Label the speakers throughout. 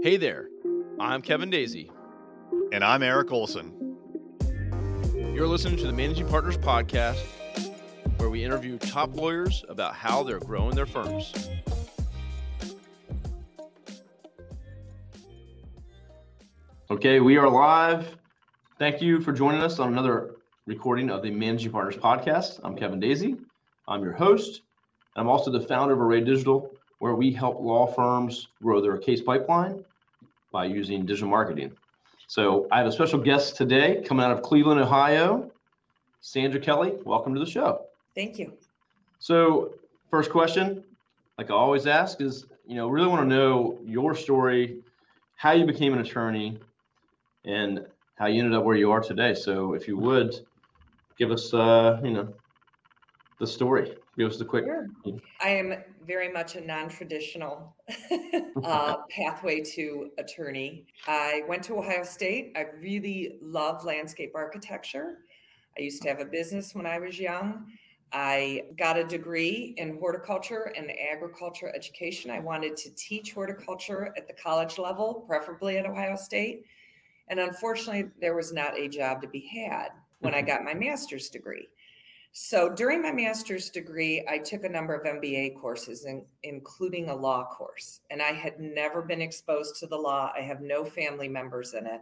Speaker 1: Hey there, I'm Kevin Daisey.
Speaker 2: And I'm Eric Olson.
Speaker 1: You're listening to the Managing Partners Podcast, where we interview top lawyers about how they're growing their firms. Okay, we are live. Thank you for joining us on another recording of the Managing Partners Podcast. I'm Kevin Daisey. I'm your host. I'm also the founder of Array Digital, where we help law firms grow their case pipeline by using digital marketing. So I have a special guest today coming out of Cleveland, Ohio, Sandra Kelly. Welcome to the show.
Speaker 3: Thank you.
Speaker 1: So, first question, like I always ask, is you know, really want to know your story, how you became an attorney, and how you ended up where you are today. So, if you would, give us, uh, you know, the story. Give us the quick.
Speaker 3: Sure. I am very much a non-traditional uh, pathway to attorney. I went to Ohio State. I really love landscape architecture. I used to have a business when I was young. I got a degree in horticulture and agriculture education. I wanted to teach horticulture at the college level, preferably at Ohio State. And unfortunately, there was not a job to be had when I got my master's degree. So during my master's degree, I took a number of MBA courses, in, including a law course. And I had never been exposed to the law. I have no family members in it.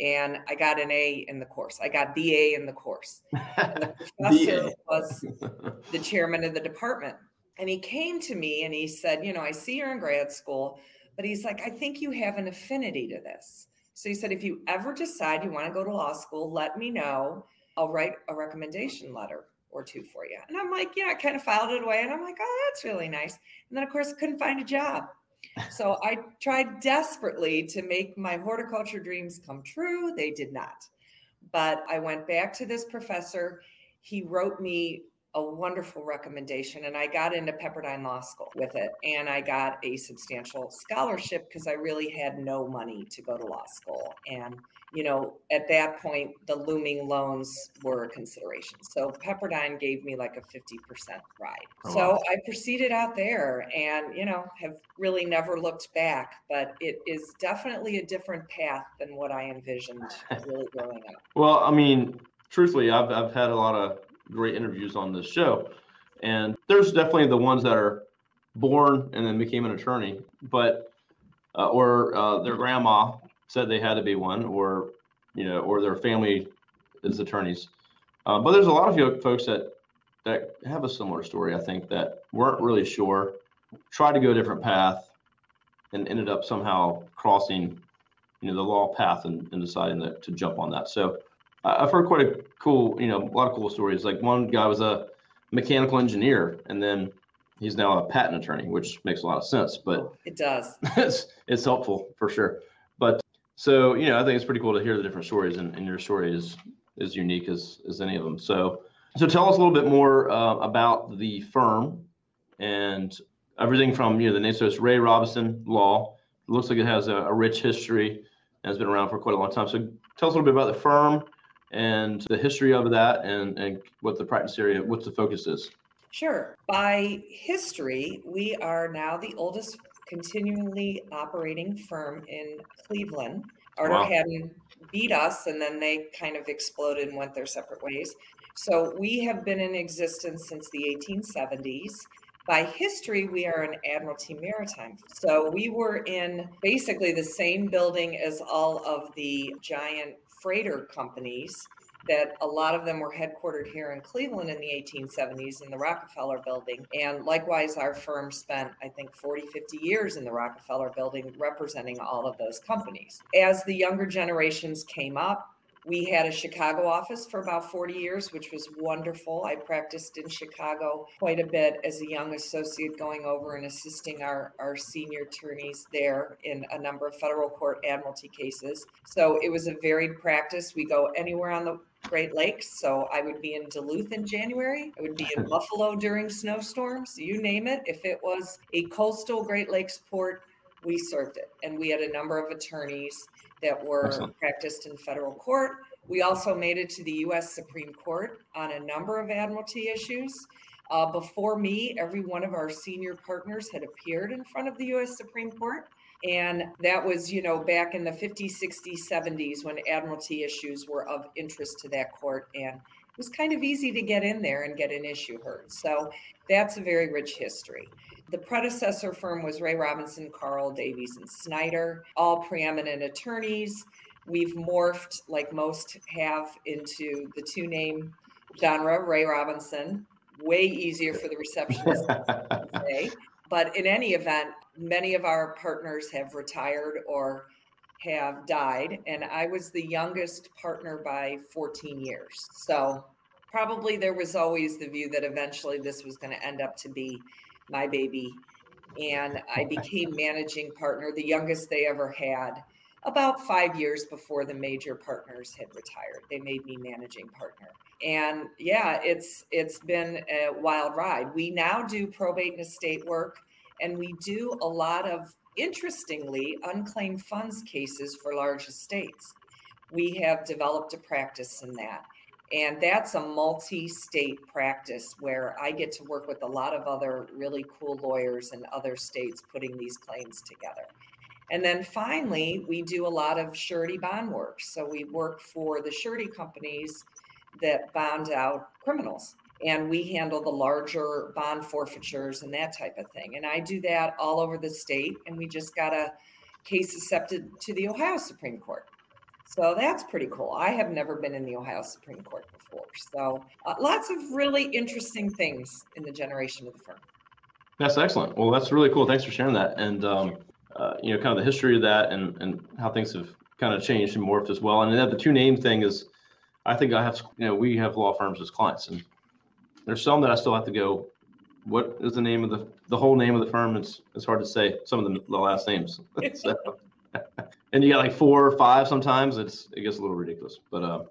Speaker 3: And I got an A in the course. I got the A in the course. And the professor was the chairman of the department. And he came to me and he said, You know, I see you're in grad school, but he's like, I think you have an affinity to this. So he said, If you ever decide you want to go to law school, let me know. I'll write a recommendation letter or two for you. And I'm like, yeah, I kind of filed it away. And I'm like, oh, that's really nice. And then, of course, couldn't find a job. So I tried desperately to make my horticulture dreams come true. They did not. But I went back to this professor. He wrote me a wonderful recommendation and I got into Pepperdine Law School with it and I got a substantial scholarship because I really had no money to go to law school. And you know at that point the looming loans were a consideration. So Pepperdine gave me like a 50% ride. Oh, so wow. I proceeded out there and you know have really never looked back but it is definitely a different path than what I envisioned really growing up.
Speaker 1: Well I mean truthfully I've, I've had a lot of great interviews on this show. And there's definitely the ones that are born and then became an attorney, but uh, or uh, their grandma said they had to be one, or you know, or their family is attorneys. Uh, but there's a lot of folks that that have a similar story. I think that weren't really sure, tried to go a different path, and ended up somehow crossing, you know, the law path and, and deciding to jump on that. So I've heard quite a cool, you know, a lot of cool stories. Like one guy was a mechanical engineer, and then he's now a patent attorney, which makes a lot of sense. But
Speaker 3: it does.
Speaker 1: it's it's helpful for sure. But so you know, I think it's pretty cool to hear the different stories, and, and your story is is unique as as any of them. So so tell us a little bit more uh, about the firm and everything from you know the name. So it's Ray Robinson Law. It looks like it has a, a rich history and has been around for quite a long time. So tell us a little bit about the firm and the history of that and, and what the practice area, what the focus is.
Speaker 3: Sure. By history, we are now the oldest continually operating firm in Cleveland. Arter wow. Hadden beat us and then they kind of exploded and went their separate ways. So we have been in existence since the 1870s. By history, we are an Admiralty Maritime. So we were in basically the same building as all of the giant freighter companies that a lot of them were headquartered here in Cleveland in the 1870s in the Rockefeller building. And likewise, our firm spent, I think, 40, 50 years in the Rockefeller building representing all of those companies. As the younger generations came up, we had a Chicago office for about 40 years, which was wonderful. I practiced in Chicago quite a bit as a young associate, going over and assisting our, our senior attorneys there in a number of federal court admiralty cases. So it was a varied practice. We go anywhere on the Great Lakes. So I would be in Duluth in January. I would be in Buffalo during snowstorms. You name it. If it was a coastal Great Lakes port, we served it. And we had a number of attorneys that were Excellent. practiced in federal court. We also made it to the U.S. Supreme Court on a number of admiralty issues. Uh, before me, every one of our senior partners had appeared in front of the U.S. Supreme Court. And that was, you know, back in the 50s, 60s, 70s when admiralty issues were of interest to that court. And it was kind of easy to get in there and get an issue heard. So that's a very rich history. The predecessor firm was Ray Robinson, Carle Davies, and Snyder, all preeminent attorneys. We've morphed, like most have, into the two name genre, Ray Robinson. Way easier for the receptionist to say. But in any event, many of our partners have retired or have died. And I was the youngest partner by 14 years. So probably there was always the view that eventually this was going to end up to be my baby. And I became managing partner, the youngest they ever had, about five years before the major partners had retired. They made me managing partner. And yeah, it's it's been a wild ride. We now do probate and estate work, and we do a lot of interestingly unclaimed funds cases for large estates. We have developed a practice in that. And that's a multi state practice where I get to work with a lot of other really cool lawyers in other states putting these claims together. And then finally, we do a lot of surety bond work. So we work for the surety companies that bond out criminals. And we handle the larger bond forfeitures and that type of thing. And I do that all over the state. And we just got a case accepted to the Ohio Supreme Court. So that's pretty cool. I have never been in the Ohio Supreme Court before. So uh, lots of really interesting things in the generation of the firm.
Speaker 1: That's excellent. Well, that's really cool. Thanks for sharing that. And, um, uh, you know, kind of the history of that and, and how things have kind of changed and morphed as well. And then the two name thing is, I think I have, you know, we have law firms as clients and there's some that I still have to go, what is the name of the, the whole name of the firm? It's, it's hard to say some of the, the last names. so, and you got like four or five sometimes. It's it gets a little ridiculous. But uh,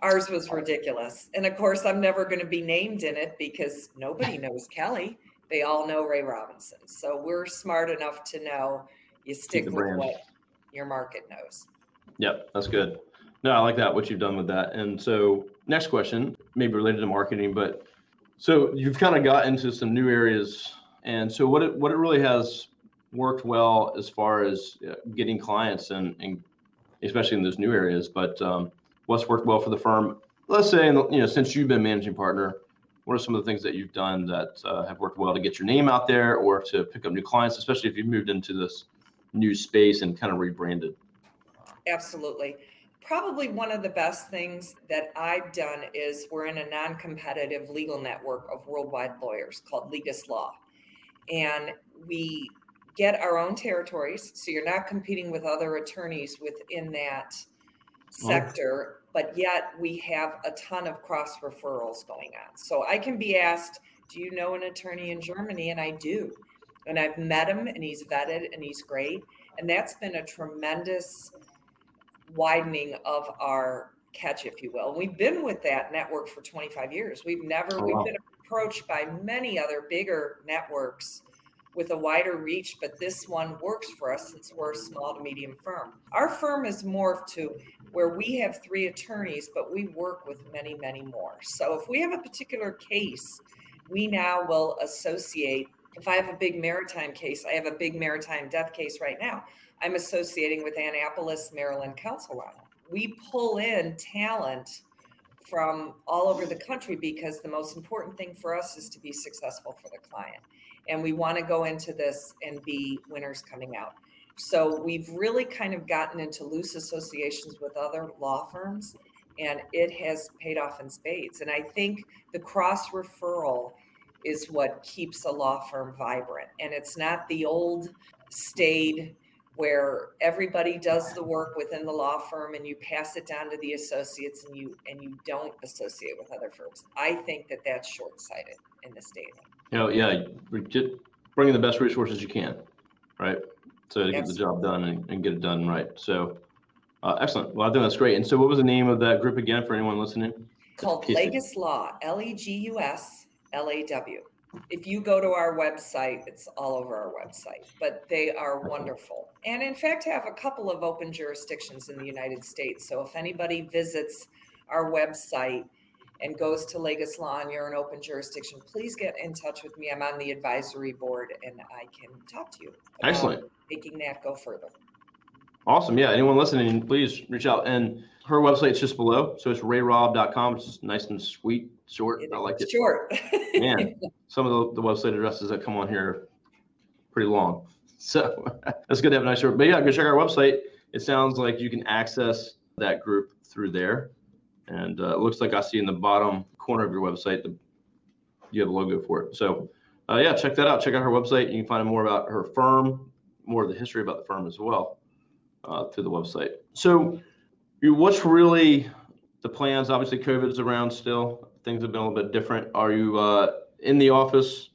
Speaker 3: ours was ridiculous, and of course, I'm never going to be named in it because nobody knows Kelly. They all know Ray Robinson, so we're smart enough to know you stick with brand. what your market knows.
Speaker 1: Yep, that's good. No, I like that what you've done with that. And so, next question, maybe related to marketing, but so you've kind of got into some new areas, and so what it what it really has worked well as far as uh, getting clients and, and especially in those new areas. But um, what's worked well for the firm? Let's say, you know, since you've been managing partner, what are some of the things that you've done that uh, have worked well to get your name out there or to pick up new clients, especially if you've moved into this new space and kind of rebranded?
Speaker 3: Absolutely. Probably one of the best things that I've done is we're in a non competitive legal network of worldwide lawyers called Legus Law. And we get our own territories. So you're not competing with other attorneys within that oh. sector, but yet we have a ton of cross referrals going on. So I can be asked, Do you know an attorney in Germany? And I do. And I've met him and he's vetted and he's great. And that's been a tremendous widening of our catch, if you will. We've been with that network for 25 years. We've never, oh, wow. we've been approached by many other bigger networks with a wider reach, but this one works for us since we're a small to medium firm. Our firm has morphed to where we have three attorneys, but we work with many, many more. So if we have a particular case, we now will associate. If I have a big maritime case, I have a big maritime death case right now. I'm associating with Annapolis, Maryland on it. We pull in talent from all over the country because the most important thing for us is to be successful for the client and we want to go into this and be winners coming out. So we've really kind of gotten into loose associations with other law firms, and it has paid off in spades. And I think the cross referral is what keeps a law firm vibrant. And it's not the old stayed where everybody does the work within the law firm and you pass it down to the associates and you and you don't associate with other firms. I think that that's short-sighted in this day
Speaker 1: you know, yeah, get bringing the best resources you can, right? So to get the job done and, and get it done right. So uh, excellent. Well, I think that's great. And so, what was the name of that group again for anyone listening?
Speaker 3: Called Legus Law, L E G U S L A W. If you go to our website, it's all over our website, but they are wonderful. And in fact, have a couple of open jurisdictions in the United States. So if anybody visits our website and goes to Legus Law and you're an open jurisdiction, please get in touch with me. I'm on the advisory board and I can talk to you.
Speaker 1: Excellent.
Speaker 3: Making that go further.
Speaker 1: Awesome. Yeah. Anyone listening, please reach out. And her website's just below. So it's rayrob.com. It's nice and sweet, short. I like it.
Speaker 3: Short.
Speaker 1: Man, some of the, the website addresses that come on here are pretty long. So that's good to have a nice short. But yeah, go check our website. It sounds like you can access that group through there. And uh, it looks like I see in the bottom corner of your website, the, you have a logo for it. So uh, yeah, check that out. Check out her website. You can find more about her firm, more of the history about the firm as well uh, through the website. So what's really the plans? Obviously, COVID is around still. Things have been a little bit different. Are you uh, in the office,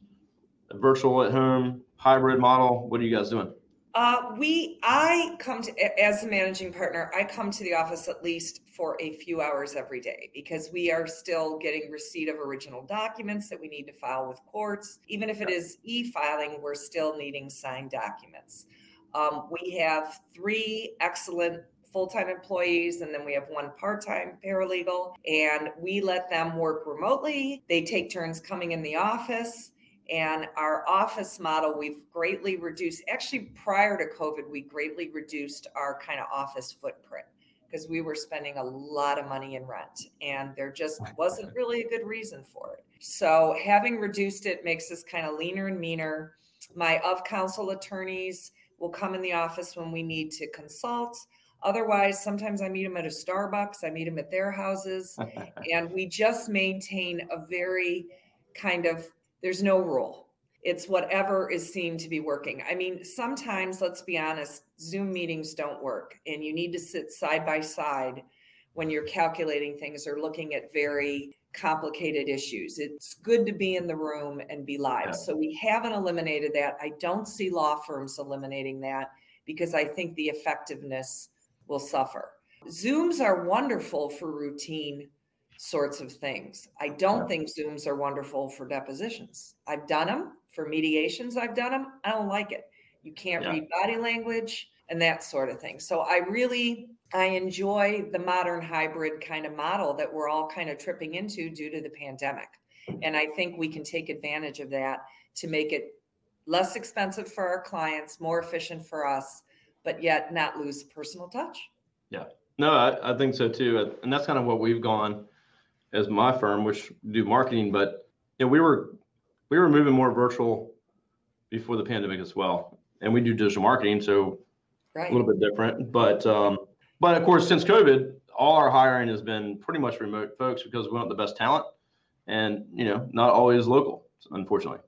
Speaker 1: virtual at home, hybrid model? What are you guys doing?
Speaker 3: Uh, we, I come to, as a managing partner, I come to the office at least for a few hours every day because we are still getting receipt of original documents that we need to file with courts. Even if it is e filing, we're still needing signed documents. Um, we have three excellent full-time employees and then we have one part-time paralegal and we let them work remotely they take turns coming in the office and our office model we've greatly reduced actually prior to covid we greatly reduced our kind of office footprint because we were spending a lot of money in rent and there just wasn't really a good reason for it. So having reduced it makes us kind of leaner and meaner. My of counsel attorneys will come in the office when we need to consult. Otherwise, sometimes I meet them at a Starbucks, I meet them at their houses, and we just maintain a very kind of there's no rule. It's whatever is seen to be working. I mean, sometimes, let's be honest, Zoom meetings don't work, and you need to sit side by side when you're calculating things or looking at very complicated issues. It's good to be in the room and be live. So we haven't eliminated that. I don't see law firms eliminating that because I think the effectiveness will suffer. Zooms are wonderful for routine sorts of things. I don't yeah. think Zooms are wonderful for depositions. I've done them for mediations, I've done them. I don't like it. You can't yeah. read body language and that sort of thing. So I really I enjoy the modern hybrid kind of model that we're all kind of tripping into due to the pandemic. And I think we can take advantage of that to make it less expensive for our clients, more efficient for us, but yet not lose personal touch.
Speaker 1: Yeah. No, I, I think so too. And that's kind of what we've gone as my firm, which do marketing, but you know, we were we were moving more virtual before the pandemic as well. And we do digital marketing, so right. a little bit different. But um, but of course, since COVID, all our hiring has been pretty much remote folks because we want the best talent, and you know, not always local, unfortunately.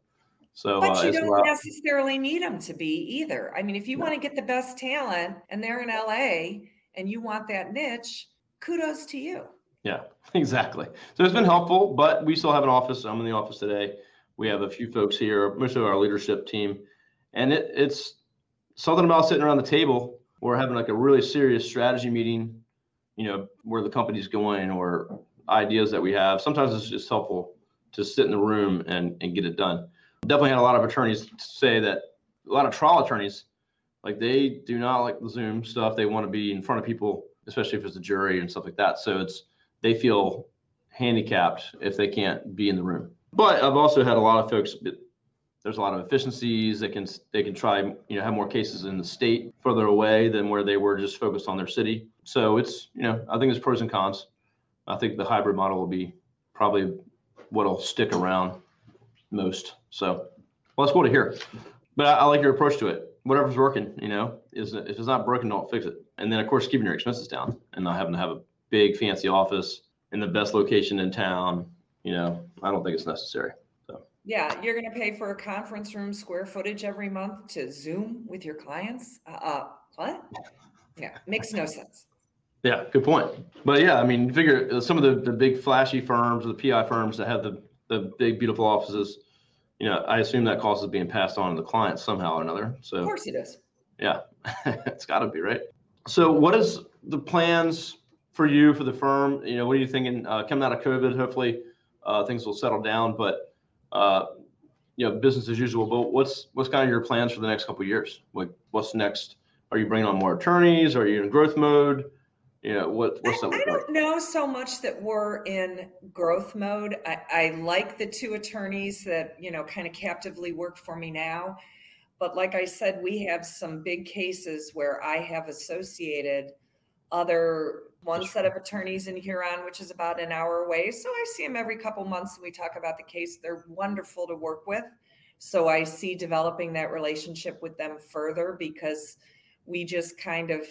Speaker 1: So,
Speaker 3: but uh, you don't necessarily need them to be either. I mean, if you want to get the best talent and they're in LA and you want that niche, kudos to you.
Speaker 1: Yeah, exactly. So it's been helpful, but we still have an office. I'm in the office today. We have a few folks here, most of our leadership team, and it, it's something about sitting around the table or having like a really serious strategy meeting, you know, where the company's going or ideas that we have. Sometimes it's just helpful to sit in the room and, and get it done. Definitely had a lot of attorneys say that a lot of trial attorneys, like they do not like the Zoom stuff. They want to be in front of people, especially if it's a jury and stuff like that. So it's they feel handicapped if they can't be in the room. But I've also had a lot of folks there's a lot of efficiencies. They can they can try you know have more cases in the state further away than where they were just focused on their city. So it's you know I think there's pros and cons. I think the hybrid model will be probably what'll stick around most. So well, that's cool to hear. But I, I like your approach to it. Whatever's working, you know, is if it's not broken, don't fix it. And then of course keeping your expenses down and not having to have a big fancy office in the best location in town. You know, I don't think it's necessary.
Speaker 3: Yeah, you're going to pay for a conference room square footage every month to Zoom with your clients. Uh, uh, what? Yeah, makes no sense.
Speaker 1: Yeah, good point. But yeah, I mean, figure uh, some of the, the big flashy firms, the PI firms that have the, the big, beautiful offices, you know, I assume that cost is being passed on to the client somehow or another. So,
Speaker 3: of course it is.
Speaker 1: Yeah, it's got to be, right? So, what is the plans for you for the firm? You know, what are you thinking uh, coming out of COVID? Hopefully, uh, things will settle down, but uh, you know, business as usual. But what's what's kind of your plans for the next couple years? Like, what's next? Are you bringing on more attorneys? Are you in growth mode? you know, what what's that
Speaker 3: I, I don't know so much that we're in growth mode. I, I like the two attorneys that you know kind of captively work for me now, but like I said, we have some big cases where I have associated other one set of attorneys in Huron, which is about an hour away. So I see them every couple months and we talk about the case. They're wonderful to work with. So I see developing that relationship with them further because we just kind of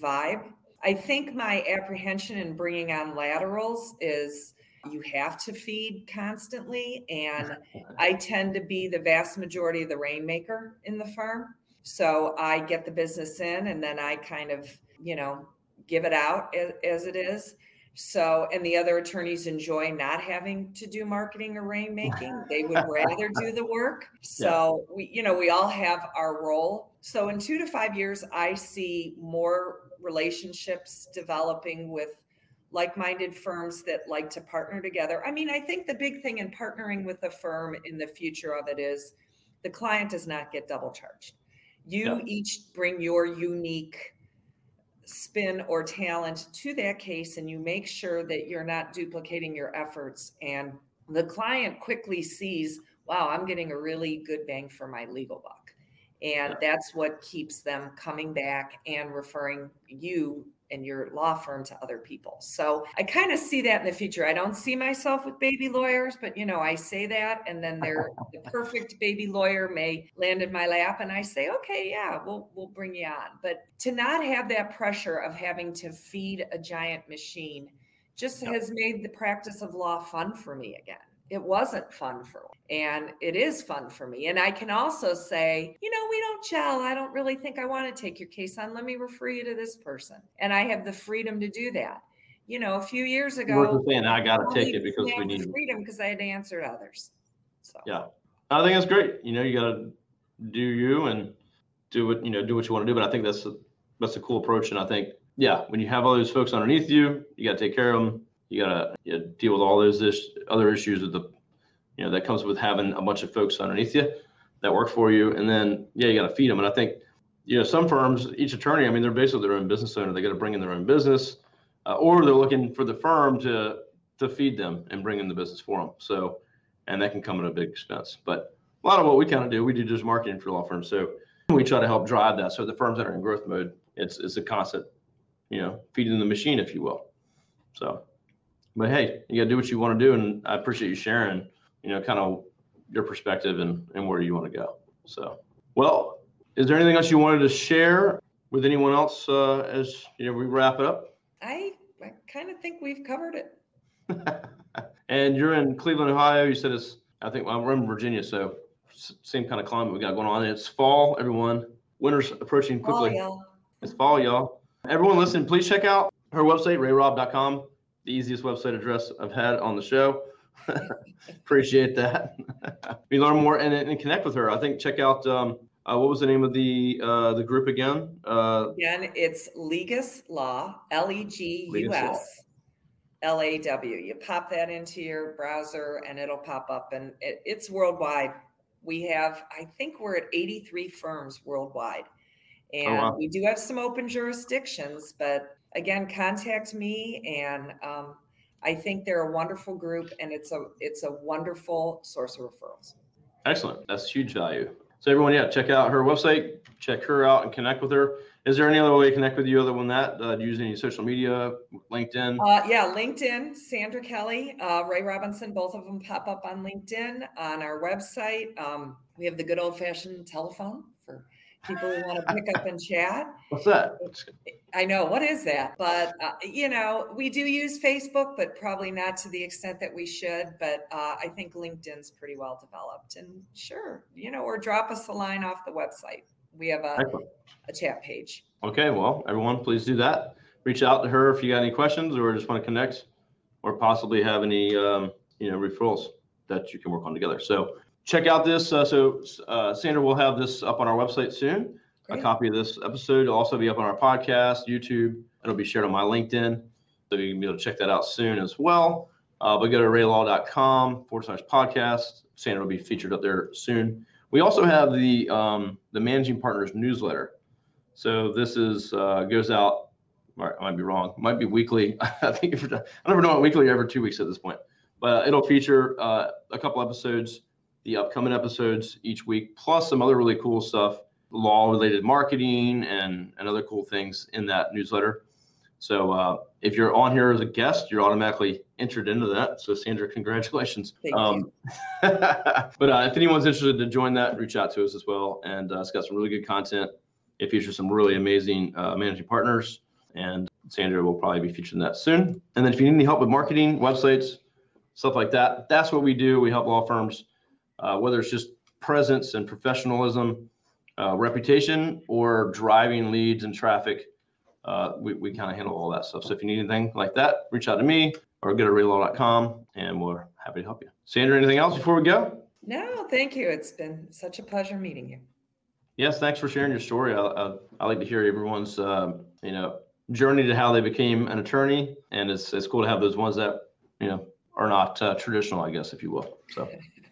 Speaker 3: vibe. I think my apprehension in bringing on laterals is you have to feed constantly. And I tend to be the vast majority of the rainmaker in the firm. So I get the business in and then I kind of, you know, give it out as, as, it is. So, and the other attorneys enjoy not having to do marketing or rainmaking. They would rather do the work. So, yeah. we, you know, we all have our role. So, in two to five years, I see more relationships developing with like minded firms that like to partner together. I mean, I think the big thing in partnering with a firm in the future of it is the client does not get double charged. You yeah. each bring your unique spin or talent to that case and you make sure that you're not duplicating your efforts and the client quickly sees wow i'm getting a really good bang for my legal buck. And that's what keeps them coming back and referring you and your law firm to other people. So I kind of see that in the future. I don't see myself with baby lawyers, but you know, I say that and then they're the perfect baby lawyer may land in my lap and I say, "Okay, yeah, we'll we'll bring you on." But to not have that pressure of having to feed a giant machine just has made the practice of law fun for me again it wasn't fun for me and it is fun for me. And i can also say you know we don't gel. I don't really think i want to take your case on. Let me refer you to this person. And i have the freedom to do that. You know a few years ago
Speaker 1: saying i got to take it because we need
Speaker 3: freedom because i had to answer to others so.
Speaker 1: Yeah. I think that's great. You know you got to do you and do what you know do what you want to do but i think that's a, that's a cool approach and i think yeah when you have all those folks underneath you you got to take care of them you got to you know, deal with all those is, other issues with the, you know, that comes with having a bunch of folks underneath you that work for you. And then, yeah, you got to feed them. And I think, you know, some firms, each attorney, I mean, they're basically their own business owner. They got to bring in their own business, uh, or they're looking for the firm to to feed them and bring in the business for them. So, and that can come at a big expense. But a lot of what we kind of do, we do just marketing for law firms. So we try to help drive that. So the firms that are in growth mode, it's it's a constant, you know, feeding the machine, if you will. So but hey, you got to do what you want to do, and I appreciate you sharing, you know, kind of your perspective and and where you want to go. So, well, is there anything else you wanted to share with anyone else uh, as you know we wrap it up?
Speaker 3: I I kind of think we've covered it.
Speaker 1: and you're in Cleveland, Ohio. You said it's I think well, we're in Virginia, so same kind of climate we got going on. It's fall, everyone. Winter's approaching quickly.
Speaker 3: Fall.
Speaker 1: It's fall, y'all. Everyone, listen. Please check out her website, rayrob.com the easiest website address I've had on the show. Appreciate that. we learn more and, and connect with her. I think check out um, uh, what was the name of the uh, the group again?
Speaker 3: Uh, again, it's Legus Law, L E G U S L A W. You pop that into your browser and it'll pop up, and it, it's worldwide. We have, I think, we're at 83 firms worldwide, and oh, wow. we do have some open jurisdictions, but again, contact me and um, I think they're a wonderful group and it's a it's a wonderful source of referrals.
Speaker 1: Excellent. That's huge value. So everyone, yeah, check out her website, check her out and connect with her. Is there any other way to connect with you other than that? Uh, use any social media, LinkedIn?
Speaker 3: Uh, yeah, LinkedIn, Sandra Kelly, uh, Ray Robinson, both of them pop up on LinkedIn. On our website, um, we have the good old fashioned telephone people who want to pick up and chat.
Speaker 1: What's that?
Speaker 3: I know what is that, but uh, you know we do use Facebook, but probably not to the extent that we should. But uh, I think LinkedIn's pretty well developed, and sure, you know, or drop us a line off the website. We have a, a chat page.
Speaker 1: Okay, well, everyone, please do that. Reach out to her if you got any questions or just want to connect, or possibly have any um, you know referrals that you can work on together. So check out this. Uh, so uh, Sandra will have this up on our website soon. Great. A copy of this episode will also be up on our podcast, YouTube. It'll be shared on my LinkedIn. So you can be able to check that out soon as well. Uh, but go to arraylaw.com forward slash podcast. Sandra will be featured up there soon. We also have the um, the managing partners newsletter. So this is uh, goes out I might be wrong. Might be weekly. I think if, I never know what weekly or every two weeks at this point. But it'll feature uh, a couple episodes, the upcoming episodes each week, plus some other really cool stuff, law related marketing and, and other cool things in that newsletter. So uh, if you're on here as a guest, you're automatically entered into that. So Sandra, congratulations.
Speaker 3: Thank um,
Speaker 1: but uh, if anyone's interested to join that, reach out to us as well. And uh, it's got some really good content. It features some really amazing uh, managing partners, and Sandra will probably be featuring that soon. And then if you need any help with marketing, websites, stuff like that, that's what we do. We help law firms, uh, whether it's just presence and professionalism, uh, reputation, or driving leads and traffic uh, we, we kind of handle all that stuff. So if you need anything like that, reach out to me or go to arraylaw.com and we're happy to help you. Sandra, anything else before we go?
Speaker 3: No, thank you. It's been such a pleasure meeting you.
Speaker 1: Yes, thanks for sharing your story. I, I, I like to hear everyone's, uh, you know, journey to how they became an attorney, and it's it's cool to have those ones that you know are not uh, traditional, I guess, if you will. So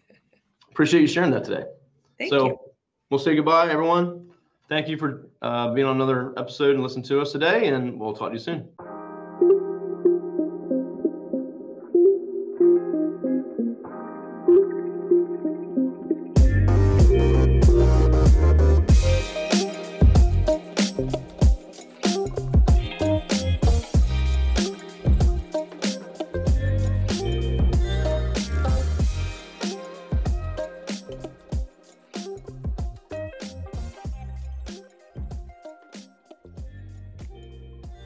Speaker 1: appreciate you sharing that today.
Speaker 3: Thank
Speaker 1: so
Speaker 3: you.
Speaker 1: we'll say goodbye, everyone thank you for uh, being on another episode and listening to us today, and we'll talk to you soon.